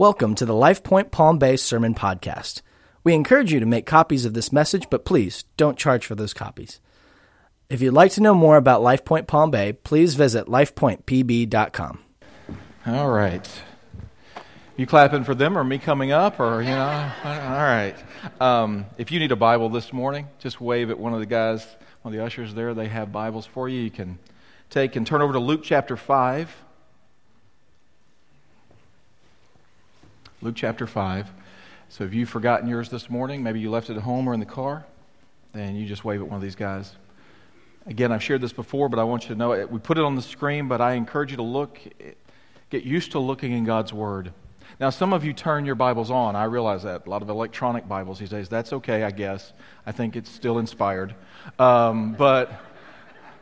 Welcome to the LifePoint Palm Bay Sermon Podcast. We encourage you to make copies of this message, but please don't charge for those copies. If you'd like to know more about LifePoint Palm Bay, please visit lifepointpb.com. All right. You clapping for them or me coming up or, you know? All right. Um, if you need a Bible this morning, just wave at one of the guys, one of the ushers there. They have Bibles for you. You can take and turn over to Luke chapter 5. Luke chapter 5. So if you've forgotten yours this morning, maybe you left it at home or in the car, then you just wave at one of these guys. Again, I've shared this before, but I want you to know it. We put it on the screen, but I encourage you to look, get used to looking in God's Word. Now, some of you turn your Bibles on. I realize that. A lot of electronic Bibles these days. That's okay, I guess. I think it's still inspired. Um, but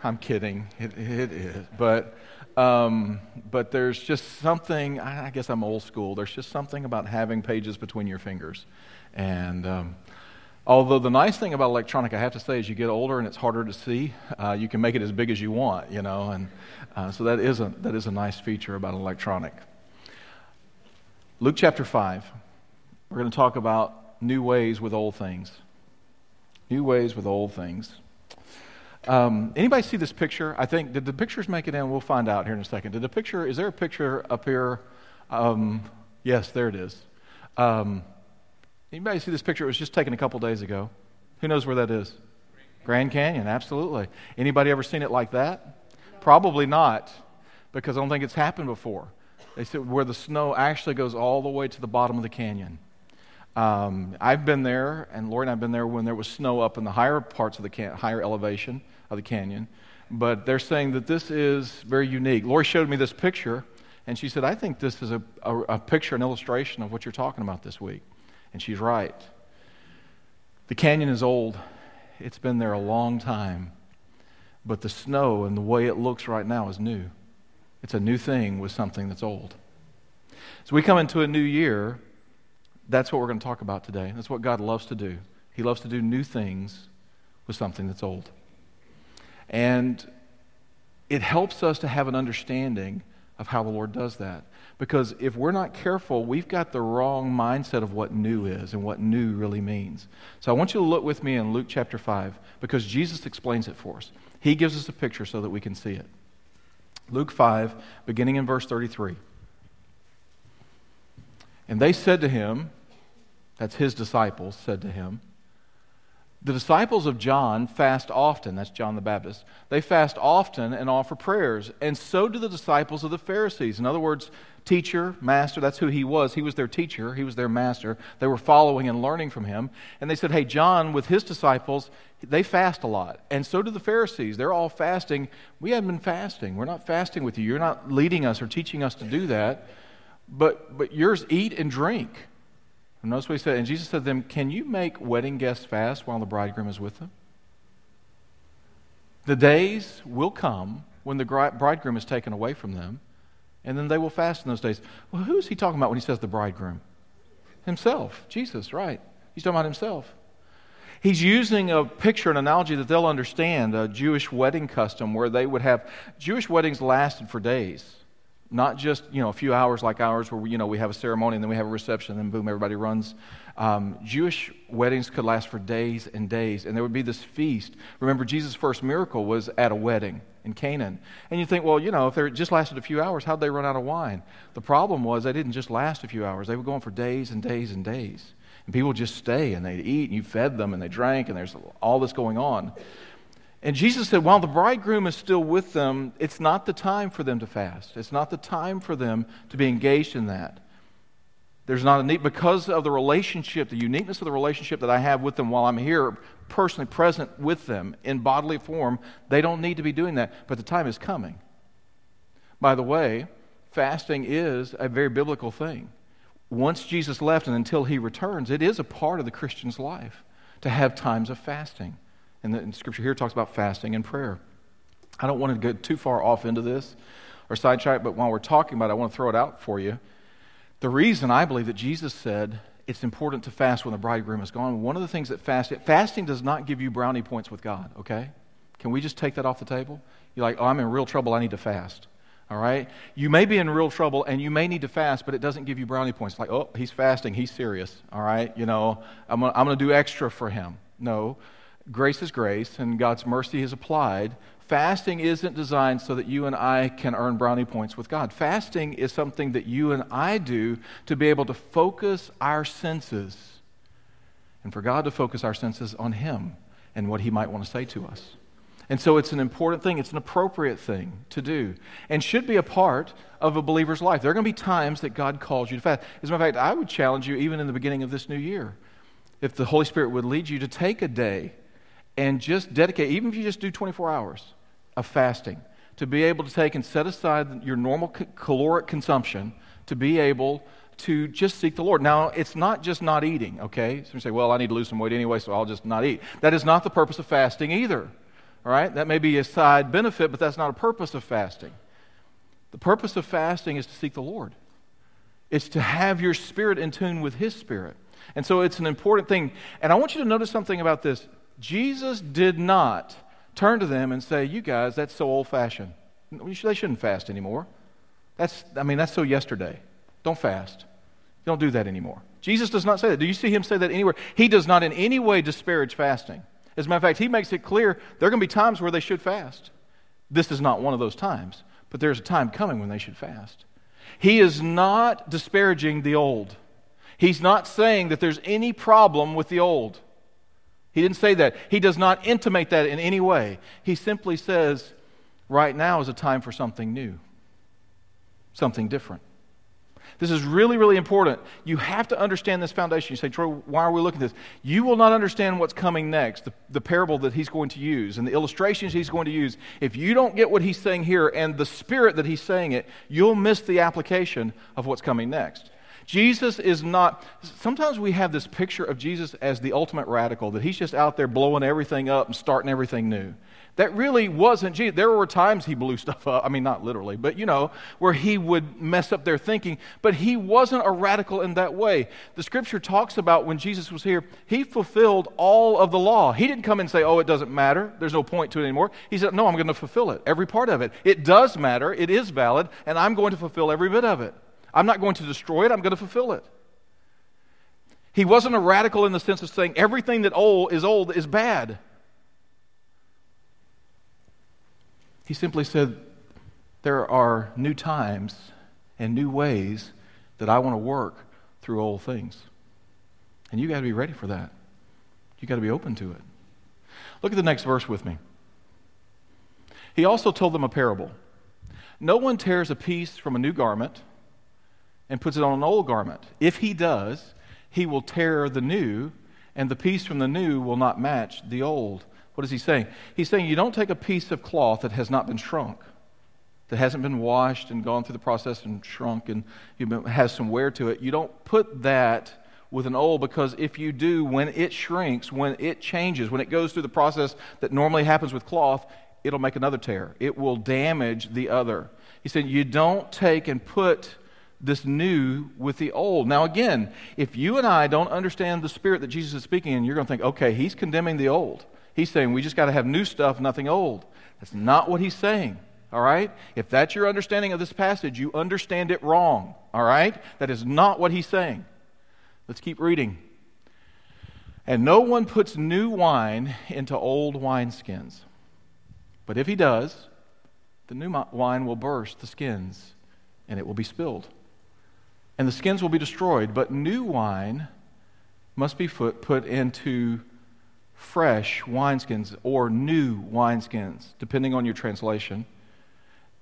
I'm kidding. It, it is. But um, but there's just something, I guess I'm old school, there's just something about having pages between your fingers. And um, although the nice thing about electronic, I have to say, as you get older and it's harder to see, uh, you can make it as big as you want, you know. And uh, so that is, a, that is a nice feature about electronic. Luke chapter 5, we're going to talk about new ways with old things. New ways with old things. Um, anybody see this picture? I think, did the pictures make it in? We'll find out here in a second. Did the picture, is there a picture up here? Um, yes, there it is. Um, anybody see this picture? It was just taken a couple days ago. Who knows where that is? Grand Canyon, absolutely. Anybody ever seen it like that? Probably not, because I don't think it's happened before. They said where the snow actually goes all the way to the bottom of the canyon. Um, I've been there, and Lori and I've been there when there was snow up in the higher parts of the can- higher elevation of the canyon. But they're saying that this is very unique. Lori showed me this picture, and she said, I think this is a, a, a picture, an illustration of what you're talking about this week. And she's right. The canyon is old, it's been there a long time. But the snow and the way it looks right now is new. It's a new thing with something that's old. So we come into a new year. That's what we're going to talk about today. That's what God loves to do. He loves to do new things with something that's old. And it helps us to have an understanding of how the Lord does that. Because if we're not careful, we've got the wrong mindset of what new is and what new really means. So I want you to look with me in Luke chapter 5 because Jesus explains it for us. He gives us a picture so that we can see it. Luke 5, beginning in verse 33. And they said to him, that's his disciples said to him, the disciples of John fast often, that's John the Baptist. They fast often and offer prayers, and so do the disciples of the Pharisees. In other words, teacher, master, that's who he was. He was their teacher, he was their master. They were following and learning from him. And they said, Hey, John, with his disciples, they fast a lot. And so do the Pharisees. They're all fasting. We haven't been fasting. We're not fasting with you. You're not leading us or teaching us to do that. But, but yours eat and drink. And notice what he said. And Jesus said to them, Can you make wedding guests fast while the bridegroom is with them? The days will come when the bridegroom is taken away from them, and then they will fast in those days. Well, who is he talking about when he says the bridegroom? Himself, Jesus, right. He's talking about himself. He's using a picture, an analogy that they'll understand, a Jewish wedding custom where they would have, Jewish weddings lasted for days. Not just, you know, a few hours like ours where, we, you know, we have a ceremony and then we have a reception and then boom, everybody runs. Um, Jewish weddings could last for days and days, and there would be this feast. Remember, Jesus' first miracle was at a wedding in Canaan. And you think, well, you know, if they just lasted a few hours, how'd they run out of wine? The problem was they didn't just last a few hours, they were going for days and days and days. And people just stay and they'd eat, and you fed them and they drank, and there's all this going on. And Jesus said, while the bridegroom is still with them, it's not the time for them to fast. It's not the time for them to be engaged in that. There's not a need, because of the relationship, the uniqueness of the relationship that I have with them while I'm here, personally present with them in bodily form, they don't need to be doing that. But the time is coming. By the way, fasting is a very biblical thing. once Jesus left and until he returns, it is a part of the Christian's life to have times of fasting. And the and scripture here talks about fasting and prayer. I don't want to go too far off into this or sidetrack, but while we're talking about it, I want to throw it out for you. The reason I believe that Jesus said it's important to fast when the bridegroom is gone, one of the things that fasting, fasting does not give you brownie points with God, okay? Can we just take that off the table? You're like, oh, I'm in real trouble, I need to fast. All right? You may be in real trouble and you may need to fast, but it doesn't give you brownie points. Like, oh, he's fasting, he's serious. All right? You know, I'm going to do extra for him. No. Grace is grace, and God's mercy is applied. Fasting isn't designed so that you and I can earn brownie points with God. Fasting is something that you and I do to be able to focus our senses and for God to focus our senses on Him and what He might want to say to us. And so it's an important thing, it's an appropriate thing to do, and should be a part of a believer's life. There are going to be times that God calls you to fast. As a matter of fact, I would challenge you, even in the beginning of this new year, if the Holy Spirit would lead you to take a day and just dedicate, even if you just do 24 hours of fasting, to be able to take and set aside your normal caloric consumption to be able to just seek the Lord. Now, it's not just not eating, okay? So you say, well, I need to lose some weight anyway, so I'll just not eat. That is not the purpose of fasting either. All right? That may be a side benefit, but that's not a purpose of fasting. The purpose of fasting is to seek the Lord, it's to have your spirit in tune with His spirit. And so it's an important thing. And I want you to notice something about this. Jesus did not turn to them and say, You guys, that's so old fashioned. They shouldn't fast anymore. That's, I mean, that's so yesterday. Don't fast. Don't do that anymore. Jesus does not say that. Do you see him say that anywhere? He does not in any way disparage fasting. As a matter of fact, he makes it clear there are going to be times where they should fast. This is not one of those times, but there's a time coming when they should fast. He is not disparaging the old. He's not saying that there's any problem with the old. He didn't say that. He does not intimate that in any way. He simply says, right now is a time for something new, something different. This is really, really important. You have to understand this foundation. You say, Troy, why are we looking at this? You will not understand what's coming next, the, the parable that he's going to use and the illustrations he's going to use. If you don't get what he's saying here and the spirit that he's saying it, you'll miss the application of what's coming next. Jesus is not, sometimes we have this picture of Jesus as the ultimate radical, that he's just out there blowing everything up and starting everything new. That really wasn't Jesus. There were times he blew stuff up. I mean, not literally, but you know, where he would mess up their thinking. But he wasn't a radical in that way. The scripture talks about when Jesus was here, he fulfilled all of the law. He didn't come and say, oh, it doesn't matter. There's no point to it anymore. He said, no, I'm going to fulfill it, every part of it. It does matter. It is valid, and I'm going to fulfill every bit of it. I'm not going to destroy it, I'm going to fulfill it. He wasn't a radical in the sense of saying everything that old is old is bad. He simply said, There are new times and new ways that I want to work through old things. And you got to be ready for that. You got to be open to it. Look at the next verse with me. He also told them a parable. No one tears a piece from a new garment and puts it on an old garment. If he does, he will tear the new, and the piece from the new will not match the old. What is he saying? He's saying you don't take a piece of cloth that has not been shrunk, that hasn't been washed and gone through the process and shrunk and has some wear to it. You don't put that with an old because if you do, when it shrinks, when it changes, when it goes through the process that normally happens with cloth, it'll make another tear. It will damage the other. He said, You don't take and put this new with the old. Now, again, if you and I don't understand the spirit that Jesus is speaking in, you're going to think, okay, he's condemning the old. He's saying we just got to have new stuff, nothing old. That's not what he's saying. All right? If that's your understanding of this passage, you understand it wrong. All right? That is not what he's saying. Let's keep reading. And no one puts new wine into old wineskins. But if he does, the new wine will burst the skins, and it will be spilled. And the skins will be destroyed. But new wine must be put into fresh wineskins or new wineskins, depending on your translation.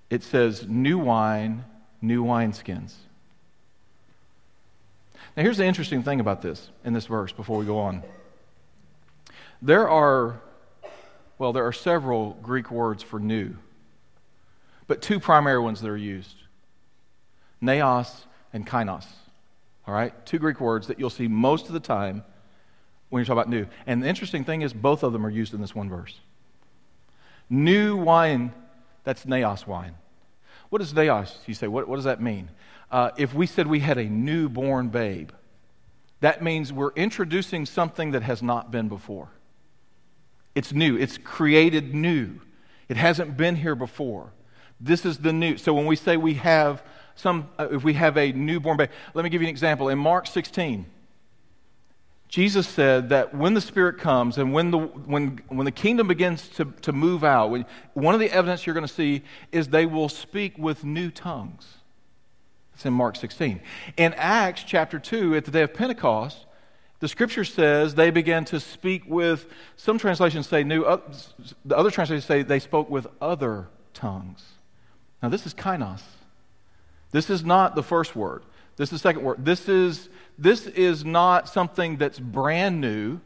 It says new wine, new wineskins. Now, here's the interesting thing about this in this verse before we go on. There are, well, there are several Greek words for new, but two primary ones that are used Neos and Kainos. All right? Two Greek words that you'll see most of the time when you talk about new. And the interesting thing is, both of them are used in this one verse. New wine, that's neos wine. What is neos? You say, what, what does that mean? Uh, if we said we had a newborn babe, that means we're introducing something that has not been before. It's new, it's created new. It hasn't been here before. This is the new. So when we say we have some, uh, if we have a newborn baby, let me give you an example. In Mark 16, Jesus said that when the Spirit comes and when the, when, when the kingdom begins to, to move out, when, one of the evidence you're going to see is they will speak with new tongues. It's in Mark 16. In Acts chapter 2, at the day of Pentecost, the scripture says they began to speak with, some translations say new, the other translations say they spoke with other tongues. Now, this is kainos. This is not the first word. This is the second word. This is, this is not something that's brand new.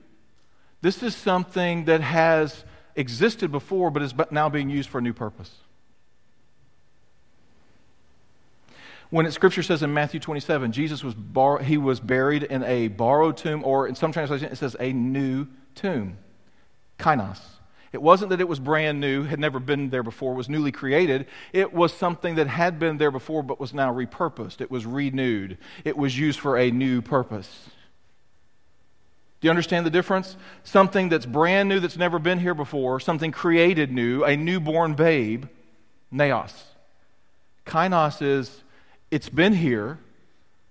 This is something that has existed before but is now being used for a new purpose. When it, Scripture says in Matthew 27, Jesus was, bar, he was buried in a borrowed tomb, or in some translations it says a new tomb. Kainos. It wasn't that it was brand new, had never been there before, was newly created. It was something that had been there before but was now repurposed. It was renewed. It was used for a new purpose. Do you understand the difference? Something that's brand new, that's never been here before, something created new, a newborn babe, neos. Kainos is it's been here,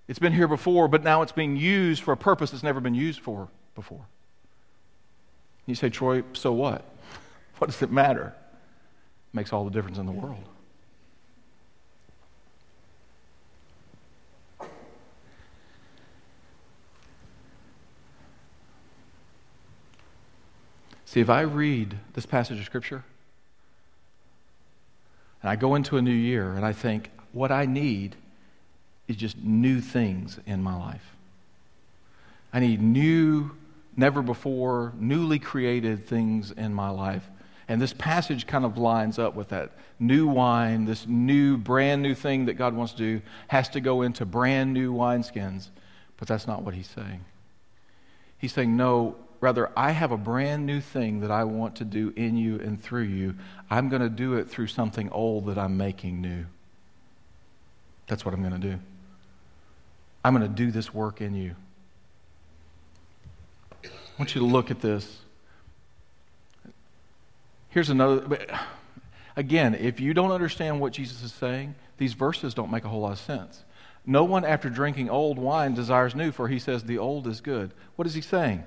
it's been here before, but now it's being used for a purpose that's never been used for before. You say, Troy, so what? What does it matter? It makes all the difference in the world. See, if I read this passage of Scripture and I go into a new year and I think, what I need is just new things in my life. I need new, never before, newly created things in my life. And this passage kind of lines up with that. New wine, this new, brand new thing that God wants to do, has to go into brand new wineskins. But that's not what he's saying. He's saying, no, rather, I have a brand new thing that I want to do in you and through you. I'm going to do it through something old that I'm making new. That's what I'm going to do. I'm going to do this work in you. I want you to look at this. Here's another. Again, if you don't understand what Jesus is saying, these verses don't make a whole lot of sense. No one, after drinking old wine, desires new, for he says the old is good. What is he saying?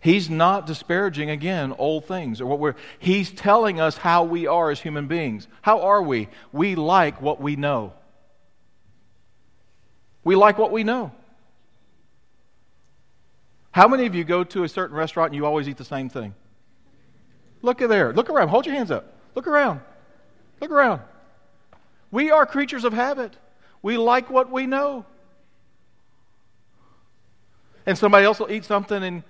He's not disparaging, again, old things. Or what we're, he's telling us how we are as human beings. How are we? We like what we know. We like what we know. How many of you go to a certain restaurant and you always eat the same thing? Look at there. Look around. Hold your hands up. Look around. Look around. We are creatures of habit. We like what we know. And somebody else will eat something and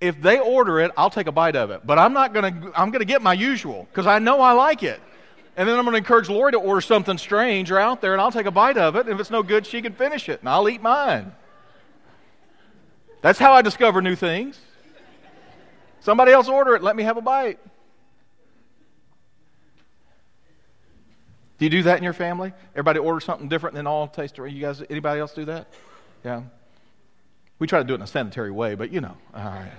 if they order it, I'll take a bite of it. But I'm not going to I'm going to get my usual because I know I like it. And then I'm going to encourage Lori to order something strange or out there, and I'll take a bite of it. And if it's no good, she can finish it, and I'll eat mine. That's how I discover new things. Somebody else order it, let me have a bite. Do you do that in your family? Everybody order something different than all taste. You guys, anybody else do that? Yeah. We try to do it in a sanitary way, but you know. All right.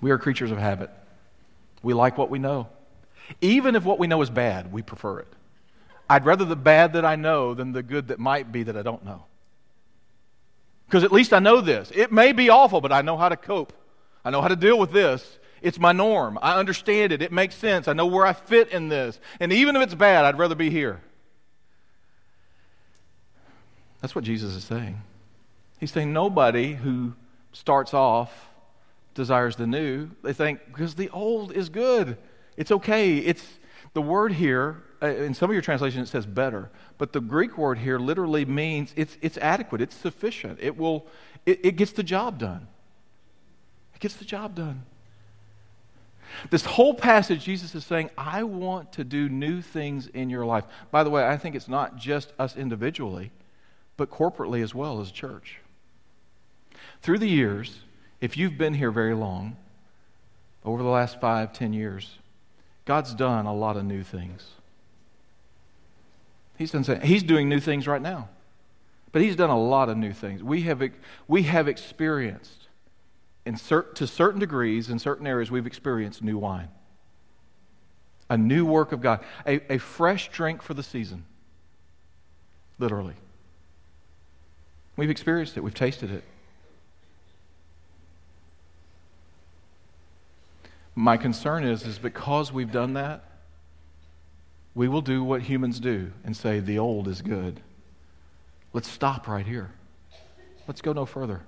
We are creatures of habit. We like what we know. Even if what we know is bad, we prefer it. I'd rather the bad that I know than the good that might be that I don't know. Because at least I know this. It may be awful, but I know how to cope. I know how to deal with this. It's my norm. I understand it. It makes sense. I know where I fit in this. And even if it's bad, I'd rather be here. That's what Jesus is saying. He's saying nobody who starts off desires the new. They think, because the old is good. It's okay. It's the word here, uh, in some of your translations, it says better. But the Greek word here literally means it's, it's adequate, it's sufficient. It, will, it, it gets the job done. Gets the job done. This whole passage, Jesus is saying, I want to do new things in your life. By the way, I think it's not just us individually, but corporately as well as church. Through the years, if you've been here very long, over the last five, ten years, God's done a lot of new things. He's, done, he's doing new things right now. But He's done a lot of new things. We have, we have experienced, in cert, to certain degrees, in certain areas, we've experienced new wine. A new work of God, a, a fresh drink for the season. Literally. We've experienced it, we've tasted it. My concern is, is because we've done that, we will do what humans do and say, the old is good. Let's stop right here. Let's go no further.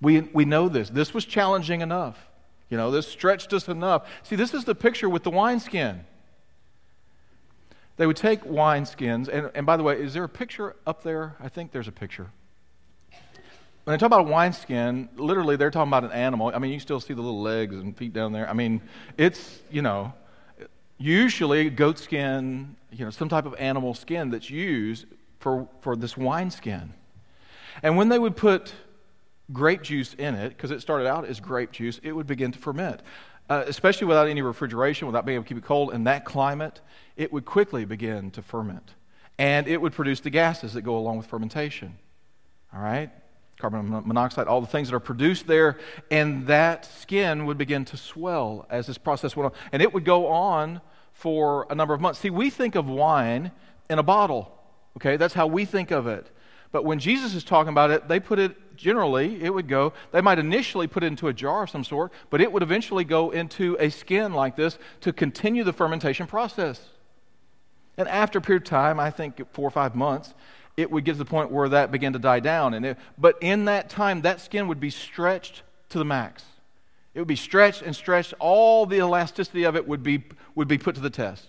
We, we know this. This was challenging enough. You know, this stretched us enough. See, this is the picture with the wineskin. They would take wineskins, and, and by the way, is there a picture up there? I think there's a picture. When they talk about a wineskin, literally they're talking about an animal. I mean, you still see the little legs and feet down there. I mean, it's, you know, usually goat skin, you know, some type of animal skin that's used for, for this wineskin. And when they would put grape juice in it, because it started out as grape juice, it would begin to ferment. Uh, especially without any refrigeration, without being able to keep it cold, in that climate, it would quickly begin to ferment. And it would produce the gases that go along with fermentation. All right? Carbon monoxide, all the things that are produced there, and that skin would begin to swell as this process went on. And it would go on for a number of months. See, we think of wine in a bottle. Okay, that's how we think of it. But when Jesus is talking about it, they put it generally, it would go, they might initially put it into a jar of some sort, but it would eventually go into a skin like this to continue the fermentation process. And after a period of time, I think four or five months, it would get to the point where that began to die down. And it, but in that time, that skin would be stretched to the max. It would be stretched and stretched. All the elasticity of it would be, would be put to the test.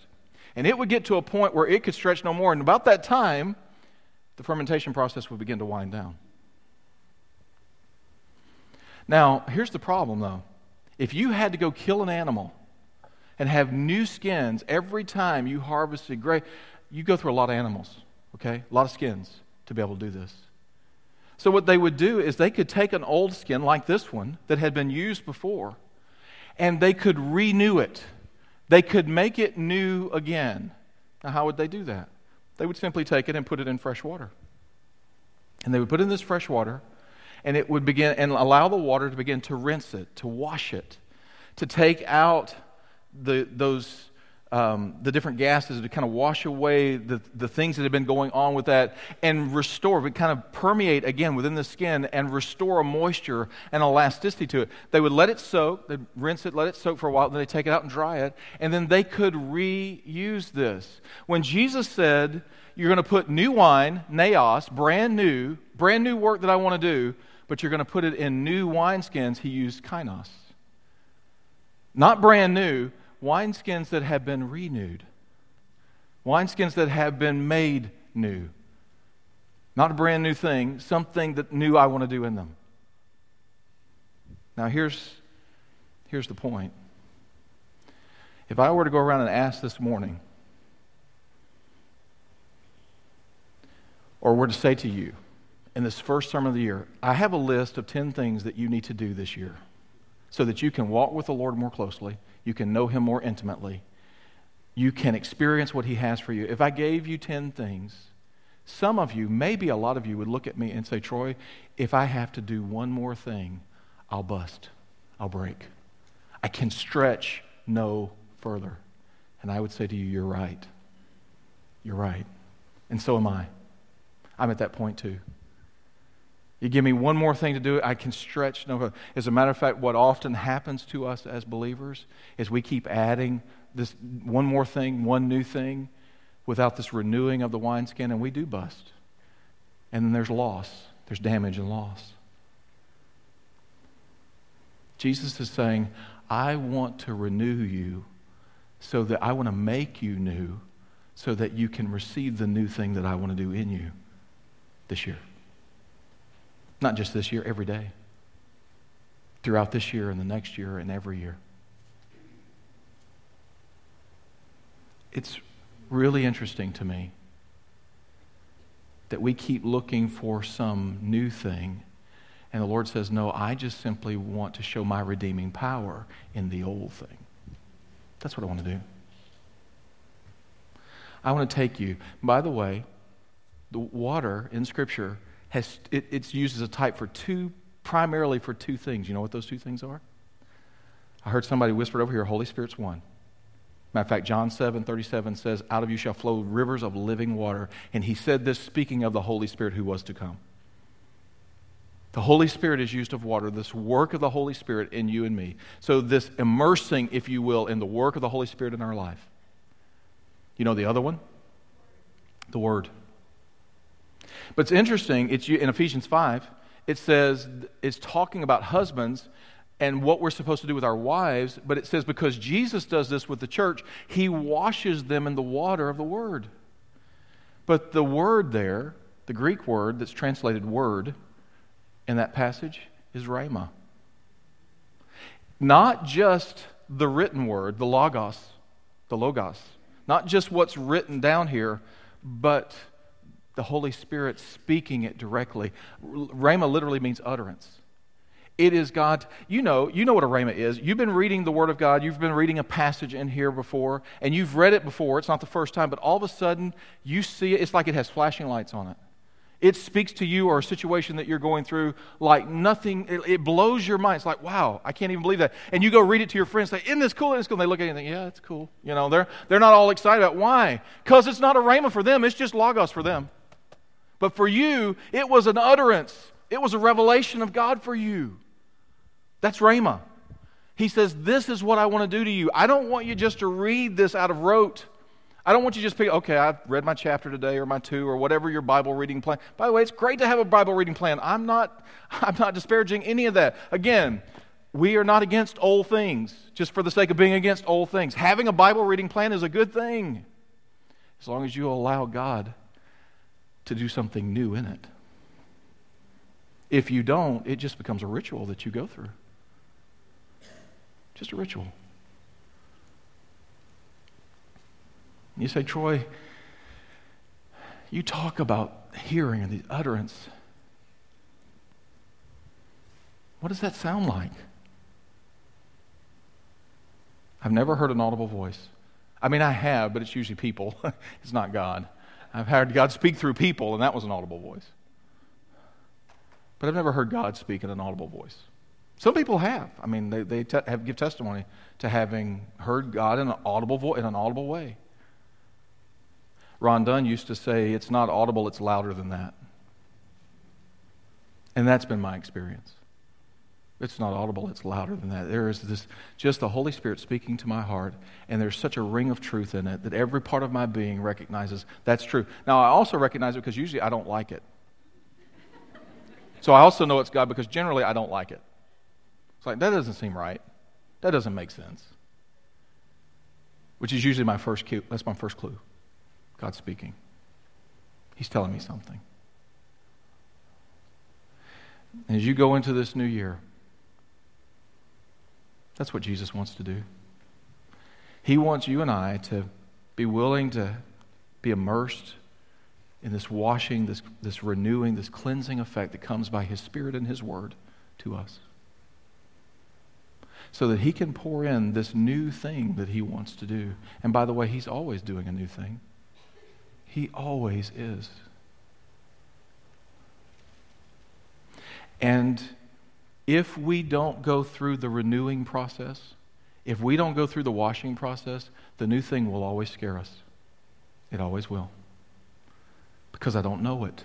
And it would get to a point where it could stretch no more. And about that time, the fermentation process would begin to wind down. Now, here's the problem though. If you had to go kill an animal and have new skins every time you harvested grape, you go through a lot of animals, okay? A lot of skins to be able to do this. So, what they would do is they could take an old skin like this one that had been used before, and they could renew it they could make it new again. Now, how would they do that? They would simply take it and put it in fresh water. And they would put in this fresh water, and it would begin and allow the water to begin to rinse it, to wash it, to take out the, those um, the different gases to kind of wash away the, the things that have been going on with that and restore, but kind of permeate again within the skin and restore a moisture and elasticity to it. They would let it soak, they'd rinse it, let it soak for a while, then they take it out and dry it, and then they could reuse this. When Jesus said, You're going to put new wine, neos, brand new, brand new work that I want to do, but you're going to put it in new wineskins, he used kainos. Not brand new, wineskins that have been renewed, wineskins that have been made new. Not a brand new thing, something that new I want to do in them. Now, here's, here's the point. If I were to go around and ask this morning, or were to say to you in this first sermon of the year, I have a list of 10 things that you need to do this year so that you can walk with the Lord more closely you can know Him more intimately. You can experience what He has for you. If I gave you 10 things, some of you, maybe a lot of you, would look at me and say, Troy, if I have to do one more thing, I'll bust. I'll break. I can stretch no further. And I would say to you, You're right. You're right. And so am I. I'm at that point too. You give me one more thing to do, I can stretch no. As a matter of fact, what often happens to us as believers is we keep adding this one more thing, one new thing, without this renewing of the wineskin, and we do bust. And then there's loss, there's damage and loss. Jesus is saying, I want to renew you so that I want to make you new so that you can receive the new thing that I want to do in you this year. Not just this year, every day. Throughout this year and the next year and every year. it's really interesting to me that we keep looking for some new thing. And the Lord says, No, I just simply want to show my redeeming power in the old thing. That's what I want to do. I want to take you. By the way, the water in Scripture has it, it's used as a type for two, primarily for two things. You know what those two things are? I heard somebody whispered over here, Holy Spirit's one. Matter of fact, John 7 37 says, Out of you shall flow rivers of living water. And he said this speaking of the Holy Spirit who was to come. The Holy Spirit is used of water, this work of the Holy Spirit in you and me. So, this immersing, if you will, in the work of the Holy Spirit in our life. You know the other one? The Word. But it's interesting, it's in Ephesians 5, it says, it's talking about husbands and what we're supposed to do with our wives, but it says because Jesus does this with the church, he washes them in the water of the Word. But the word there, the Greek word that's translated word in that passage, is rhema. Not just the written word, the logos, the logos, not just what's written down here, but the Holy Spirit speaking it directly. Rhema literally means utterance. It is God. You know, you know what a rhema is. You've been reading the Word of God. You've been reading a passage in here before, and you've read it before. It's not the first time, but all of a sudden you see it. It's like it has flashing lights on it. It speaks to you or a situation that you're going through like nothing. It, it, blows your mind. It's like, wow, I can't even believe that. And you go read it to your friends, say, Isn't this cool? Isn't this cool? And they look at you and think, Yeah, it's cool. You know, they're, they're not all excited about it. Why? Because it's not a rhema for them, it's just logos for them. But for you, it was an utterance, it was a revelation of God for you. That's rhema. He says, This is what I want to do to you. I don't want you just to read this out of rote. I don't want you to just pick, okay, I've read my chapter today or my two or whatever your Bible reading plan. By the way, it's great to have a Bible reading plan. I'm not, I'm not disparaging any of that. Again, we are not against old things just for the sake of being against old things. Having a Bible reading plan is a good thing as long as you allow God to do something new in it. If you don't, it just becomes a ritual that you go through. Just a ritual. You say, Troy, you talk about hearing and the utterance. What does that sound like? I've never heard an audible voice. I mean, I have, but it's usually people. it's not God. I've heard God speak through people, and that was an audible voice. But I've never heard God speak in an audible voice. Some people have. I mean, they, they te- have give testimony to having heard God in an audible voice, in an audible way. Ron Dunn used to say, "It's not audible; it's louder than that." And that's been my experience. It's not audible, it's louder than that. There is this just the Holy Spirit speaking to my heart, and there's such a ring of truth in it that every part of my being recognizes that's true. Now, I also recognize it because usually I don't like it. So I also know it's God because generally I don't like it. It's like, that doesn't seem right. That doesn't make sense. Which is usually my first cue. That's my first clue. God's speaking. He's telling me something. As you go into this new year, that's what Jesus wants to do. He wants you and I to be willing to be immersed in this washing, this, this renewing, this cleansing effect that comes by His Spirit and His Word to us so that he can pour in this new thing that he wants to do. And by the way, he's always doing a new thing. He always is. And if we don't go through the renewing process, if we don't go through the washing process, the new thing will always scare us. It always will. Because I don't know it.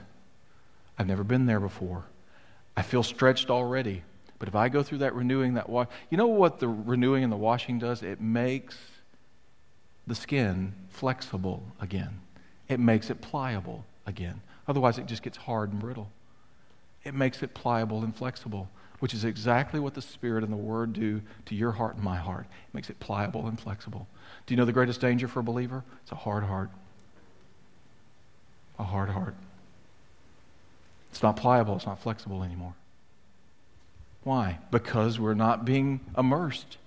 I've never been there before. I feel stretched already. But if I go through that renewing, that wash, you know what the renewing and the washing does? It makes the skin flexible again. It makes it pliable again. Otherwise, it just gets hard and brittle. It makes it pliable and flexible, which is exactly what the Spirit and the Word do to your heart and my heart. It makes it pliable and flexible. Do you know the greatest danger for a believer? It's a hard heart. A hard heart. It's not pliable, it's not flexible anymore. Why? Because we're not being immersed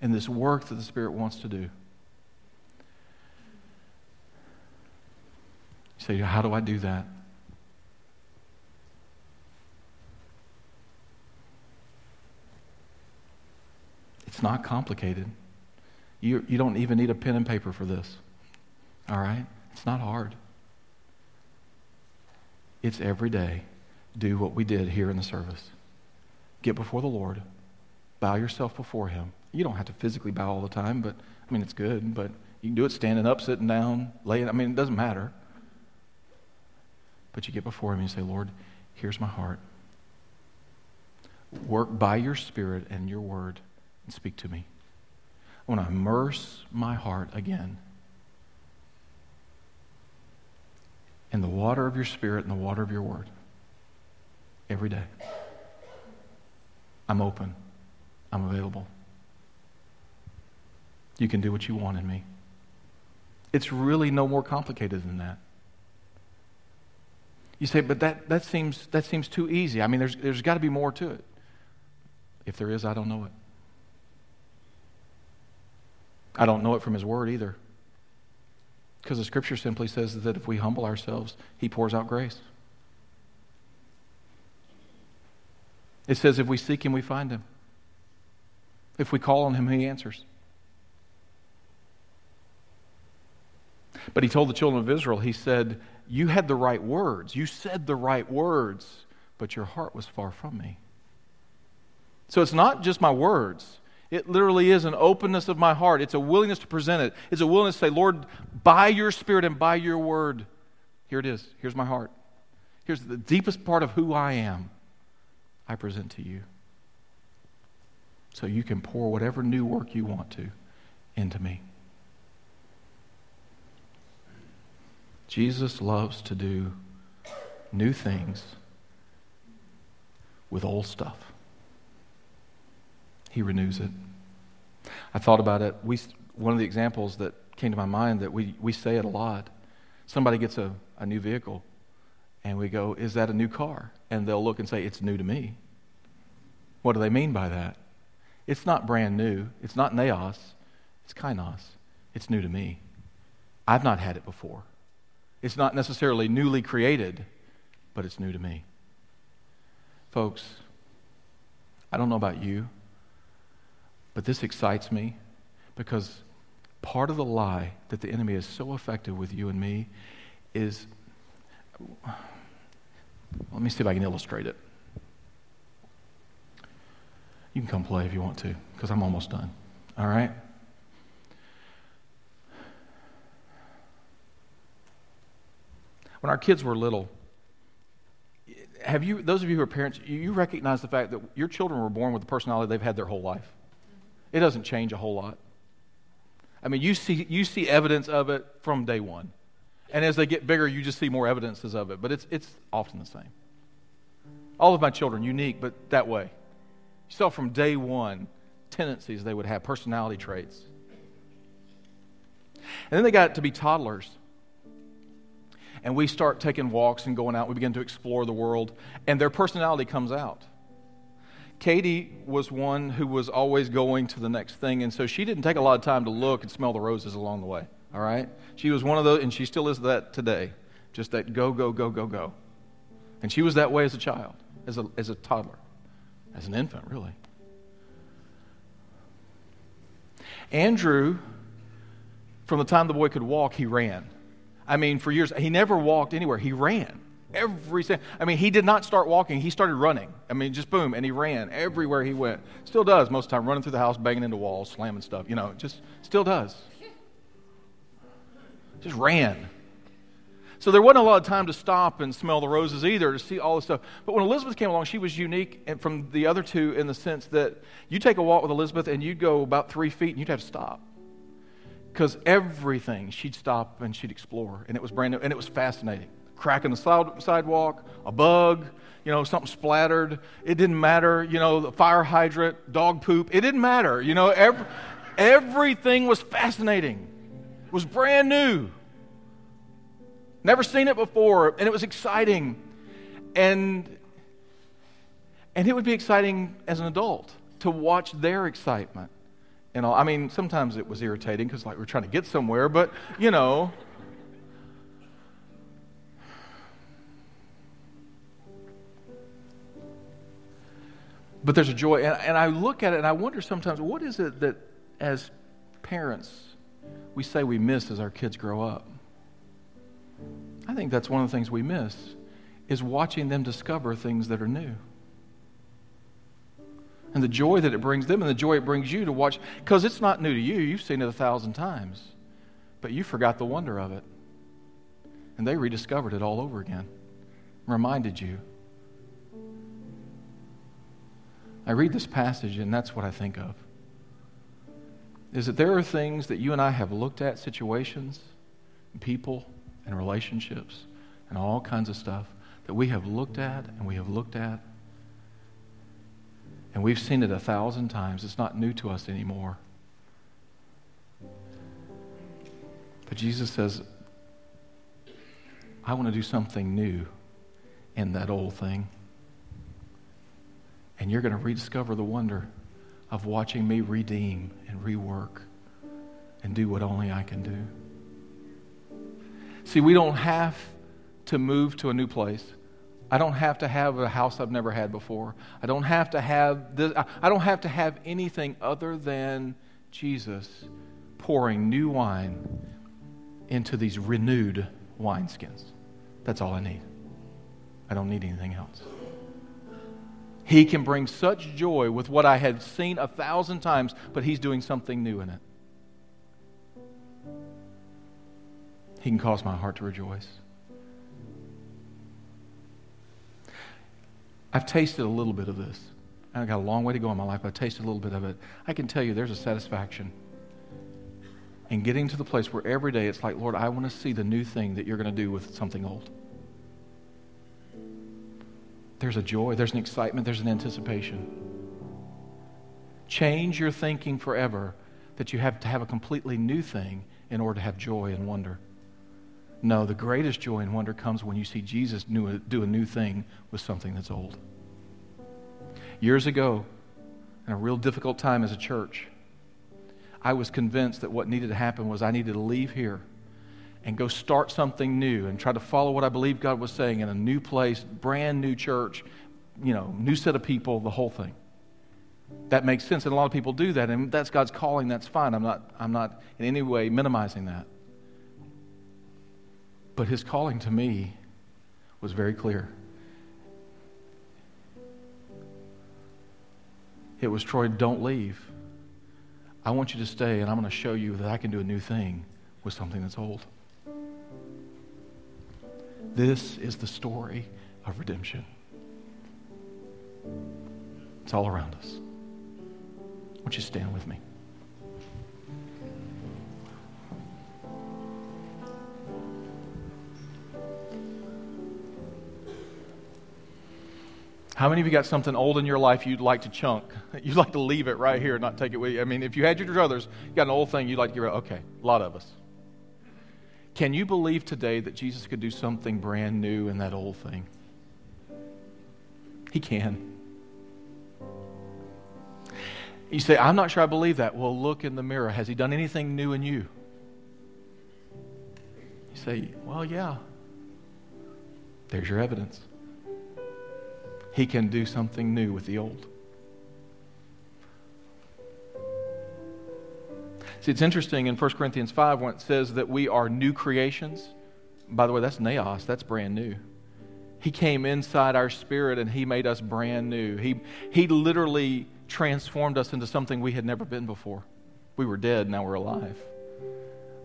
in this work that the Spirit wants to do. You say, How do I do that? It's not complicated. You, you don't even need a pen and paper for this. All right? It's not hard. It's every day. Do what we did here in the service. Get before the Lord. Bow yourself before Him. You don't have to physically bow all the time, but I mean, it's good, but you can do it standing up, sitting down, laying. I mean, it doesn't matter. But you get before Him and you say, Lord, here's my heart. Work by your Spirit and your word and speak to me. I want to immerse my heart again in the water of your Spirit and the water of your word every day. I'm open. I'm available. You can do what you want in me. It's really no more complicated than that. You say, but that, that, seems, that seems too easy. I mean, there's, there's got to be more to it. If there is, I don't know it. I don't know it from His Word either. Because the Scripture simply says that if we humble ourselves, He pours out grace. It says if we seek Him, we find Him. If we call on Him, He answers. But He told the children of Israel, He said, You had the right words. You said the right words, but your heart was far from me. So it's not just my words. It literally is an openness of my heart. It's a willingness to present it. It's a willingness to say, Lord, by your Spirit and by your word, here it is. Here's my heart. Here's the deepest part of who I am. I present to you. So you can pour whatever new work you want to into me. Jesus loves to do new things with old stuff. He renews it. I thought about it. We, one of the examples that came to my mind that we, we say it a lot. Somebody gets a, a new vehicle, and we go, Is that a new car? And they'll look and say, It's new to me. What do they mean by that? It's not brand new. It's not neos. It's kainos. It's new to me. I've not had it before. It's not necessarily newly created, but it's new to me. Folks, I don't know about you, but this excites me because part of the lie that the enemy is so effective with you and me is let me see if I can illustrate it. You can come play if you want to, because I'm almost done. All right? When our kids were little, have you, those of you who are parents, you recognize the fact that your children were born with the personality they've had their whole life. It doesn't change a whole lot. I mean, you see, you see evidence of it from day one. And as they get bigger, you just see more evidences of it. But it's, it's often the same. All of my children, unique, but that way. You saw from day one tendencies they would have, personality traits. And then they got to be toddlers. And we start taking walks and going out. We begin to explore the world. And their personality comes out. Katie was one who was always going to the next thing. And so she didn't take a lot of time to look and smell the roses along the way. All right? She was one of those, and she still is that today. Just that go, go, go, go, go. And she was that way as a child, as a, as a toddler as an infant, really. Andrew, from the time the boy could walk, he ran. I mean, for years, he never walked anywhere. He ran. Every I mean, he did not start walking. He started running. I mean, just boom, and he ran everywhere he went. Still does most of the time, running through the house, banging into walls, slamming stuff. You know, just still does. Just ran. So there wasn't a lot of time to stop and smell the roses either to see all this stuff. But when Elizabeth came along, she was unique from the other two in the sense that you take a walk with Elizabeth and you'd go about three feet and you'd have to stop. Because everything she'd stop and she'd explore. And it was brand new and it was fascinating. Crack in the sidewalk, a bug, you know, something splattered. It didn't matter. You know, the fire hydrant, dog poop. It didn't matter. You know, every, everything was fascinating. It was brand new. Never seen it before, and it was exciting. And, and it would be exciting as an adult to watch their excitement. And all. I mean, sometimes it was irritating because like we're trying to get somewhere, but you know. But there's a joy. And, and I look at it and I wonder sometimes what is it that as parents we say we miss as our kids grow up? I think that's one of the things we miss is watching them discover things that are new. And the joy that it brings them and the joy it brings you to watch, because it's not new to you. You've seen it a thousand times, but you forgot the wonder of it. And they rediscovered it all over again, reminded you. I read this passage, and that's what I think of. Is that there are things that you and I have looked at, situations, people, and relationships, and all kinds of stuff that we have looked at and we have looked at. And we've seen it a thousand times. It's not new to us anymore. But Jesus says, I want to do something new in that old thing. And you're going to rediscover the wonder of watching me redeem and rework and do what only I can do. See, we don't have to move to a new place. I don't have to have a house I've never had before. I don't have to have this, I don't have to have anything other than Jesus pouring new wine into these renewed wineskins. That's all I need. I don't need anything else. He can bring such joy with what I had seen a thousand times, but He's doing something new in it. He can cause my heart to rejoice. I've tasted a little bit of this. I've got a long way to go in my life, but I've tasted a little bit of it. I can tell you there's a satisfaction in getting to the place where every day it's like, Lord, I want to see the new thing that you're going to do with something old. There's a joy, there's an excitement, there's an anticipation. Change your thinking forever that you have to have a completely new thing in order to have joy and wonder. No, the greatest joy and wonder comes when you see Jesus do a new thing with something that's old. Years ago, in a real difficult time as a church, I was convinced that what needed to happen was I needed to leave here and go start something new and try to follow what I believe God was saying in a new place, brand new church, you know, new set of people, the whole thing. That makes sense, and a lot of people do that, and that's God's calling. That's fine. I'm not, I'm not in any way minimizing that. But his calling to me was very clear. It was Troy, don't leave. I want you to stay, and I'm going to show you that I can do a new thing with something that's old. This is the story of redemption. It's all around us. Won't you stand with me? How many of you got something old in your life you'd like to chunk? You'd like to leave it right here, and not take it with you. I mean, if you had your druthers, you got an old thing you'd like to get rid of. Okay, a lot of us. Can you believe today that Jesus could do something brand new in that old thing? He can. You say, I'm not sure I believe that. Well, look in the mirror. Has he done anything new in you? You say, Well, yeah. There's your evidence. He can do something new with the old. See, it's interesting in 1 Corinthians 5 when it says that we are new creations. By the way, that's neos, that's brand new. He came inside our spirit and He made us brand new. He, he literally transformed us into something we had never been before. We were dead, now we're alive.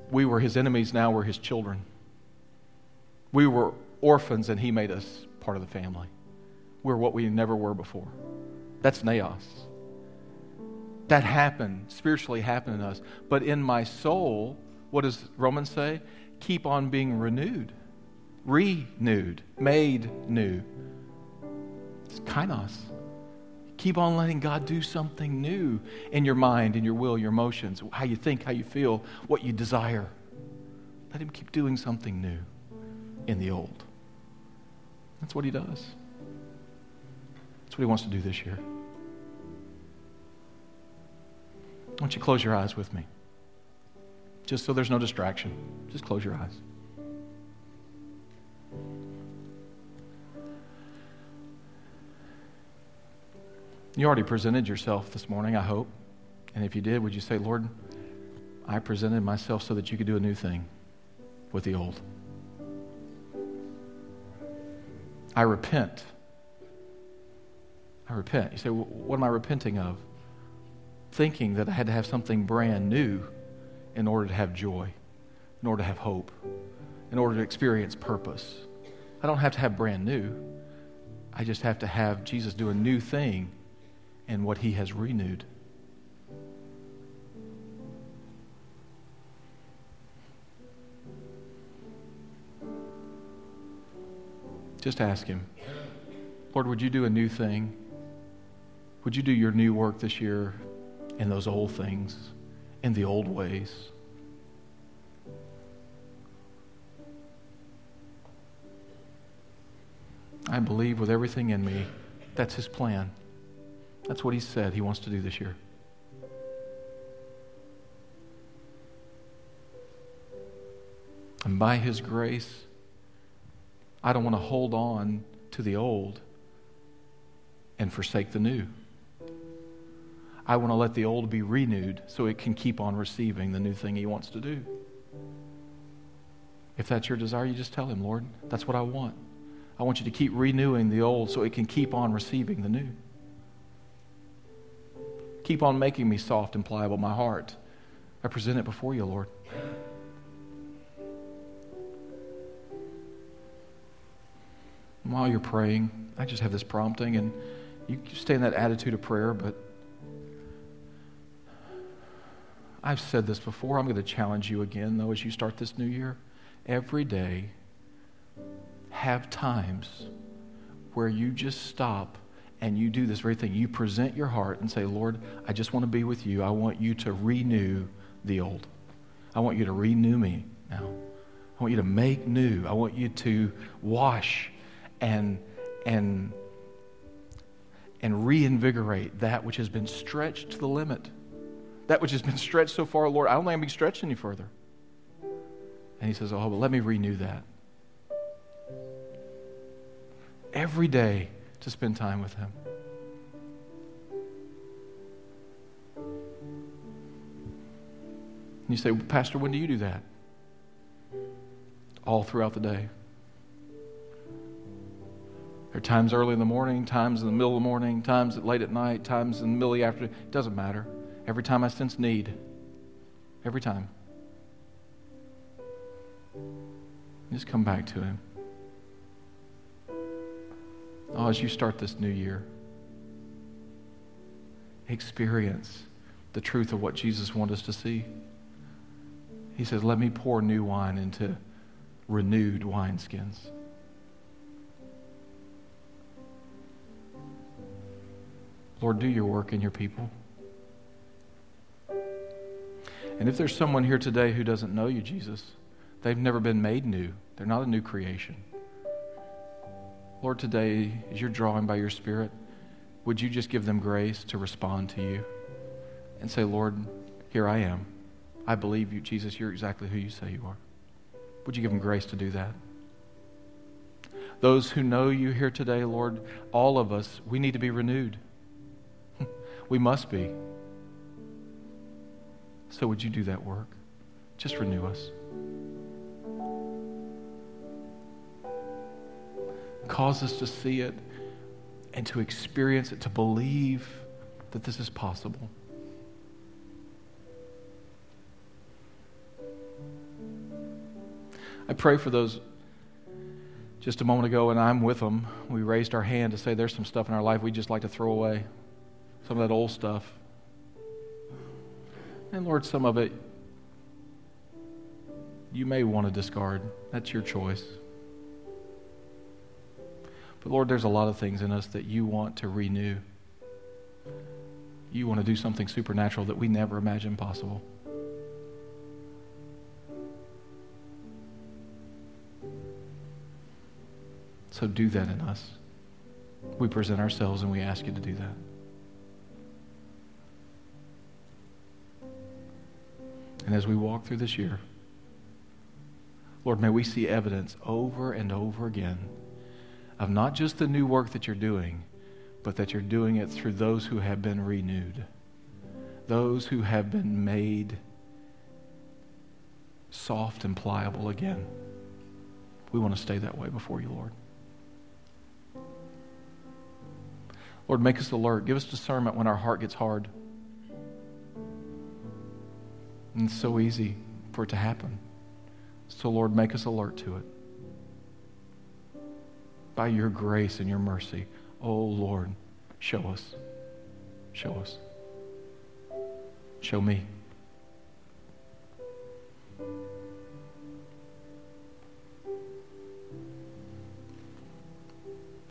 We were His enemies, now we're His children. We were orphans and He made us part of the family. We're what we never were before. That's neos. That happened, spiritually happened in us. But in my soul, what does Romans say? Keep on being renewed, renewed, made new. It's kainos. Keep on letting God do something new in your mind, in your will, your emotions, how you think, how you feel, what you desire. Let Him keep doing something new in the old. That's what He does. That's what He wants to do this year. Why don't you close your eyes with me? Just so there's no distraction. Just close your eyes. You already presented yourself this morning, I hope. And if you did, would you say, Lord, I presented myself so that you could do a new thing with the old? I repent. I repent. You say, well, what am I repenting of? Thinking that I had to have something brand new in order to have joy, in order to have hope, in order to experience purpose. I don't have to have brand new. I just have to have Jesus do a new thing in what he has renewed. Just ask Him, Lord, would you do a new thing? Would you do your new work this year in those old things, in the old ways? I believe with everything in me that's His plan. That's what He said He wants to do this year. And by His grace, I don't want to hold on to the old and forsake the new. I want to let the old be renewed so it can keep on receiving the new thing He wants to do. If that's your desire, you just tell Him, Lord, that's what I want. I want you to keep renewing the old so it can keep on receiving the new. Keep on making me soft and pliable, my heart. I present it before you, Lord. while you're praying, I just have this prompting, and you stay in that attitude of prayer, but I've said this before. I'm going to challenge you again, though, as you start this new year. Every day, have times where you just stop and you do this very thing. You present your heart and say, Lord, I just want to be with you. I want you to renew the old. I want you to renew me now. I want you to make new. I want you to wash and, and, and reinvigorate that which has been stretched to the limit. That which has been stretched so far, Lord, I don't think I can be stretched any further. And he says, Oh, but let me renew that. Every day to spend time with him. And you say, Pastor, when do you do that? All throughout the day. There are times early in the morning, times in the middle of the morning, times late at night, times in the middle of the afternoon. It doesn't matter. Every time I sense need. Every time. Just come back to Him. Oh, as you start this new year, experience the truth of what Jesus wants us to see. He says, Let me pour new wine into renewed wineskins. Lord, do your work in your people. And if there's someone here today who doesn't know you, Jesus, they've never been made new, they're not a new creation. Lord, today, as you're drawing by your Spirit, would you just give them grace to respond to you and say, Lord, here I am. I believe you, Jesus, you're exactly who you say you are. Would you give them grace to do that? Those who know you here today, Lord, all of us, we need to be renewed. We must be. So, would you do that work? Just renew us. Cause us to see it and to experience it, to believe that this is possible. I pray for those just a moment ago, and I'm with them. We raised our hand to say there's some stuff in our life we just like to throw away some of that old stuff. And Lord, some of it you may want to discard. That's your choice. But Lord, there's a lot of things in us that you want to renew. You want to do something supernatural that we never imagined possible. So do that in us. We present ourselves and we ask you to do that. And as we walk through this year, Lord, may we see evidence over and over again of not just the new work that you're doing, but that you're doing it through those who have been renewed, those who have been made soft and pliable again. We want to stay that way before you, Lord. Lord, make us alert. Give us discernment when our heart gets hard. And it's so easy for it to happen. So, Lord, make us alert to it. By your grace and your mercy, oh Lord, show us. Show us. Show me.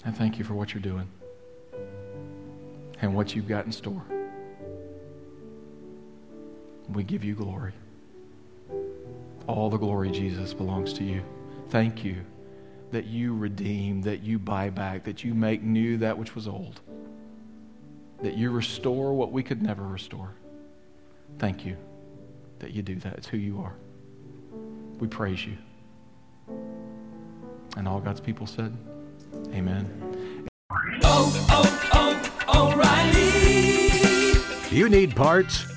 I thank you for what you're doing and what you've got in store. We give you glory. All the glory, Jesus, belongs to you. Thank you that you redeem, that you buy back, that you make new that which was old, that you restore what we could never restore. Thank you that you do that. It's who you are. We praise you. And all God's people said, Amen. Oh, oh, oh, O'Reilly. You need parts?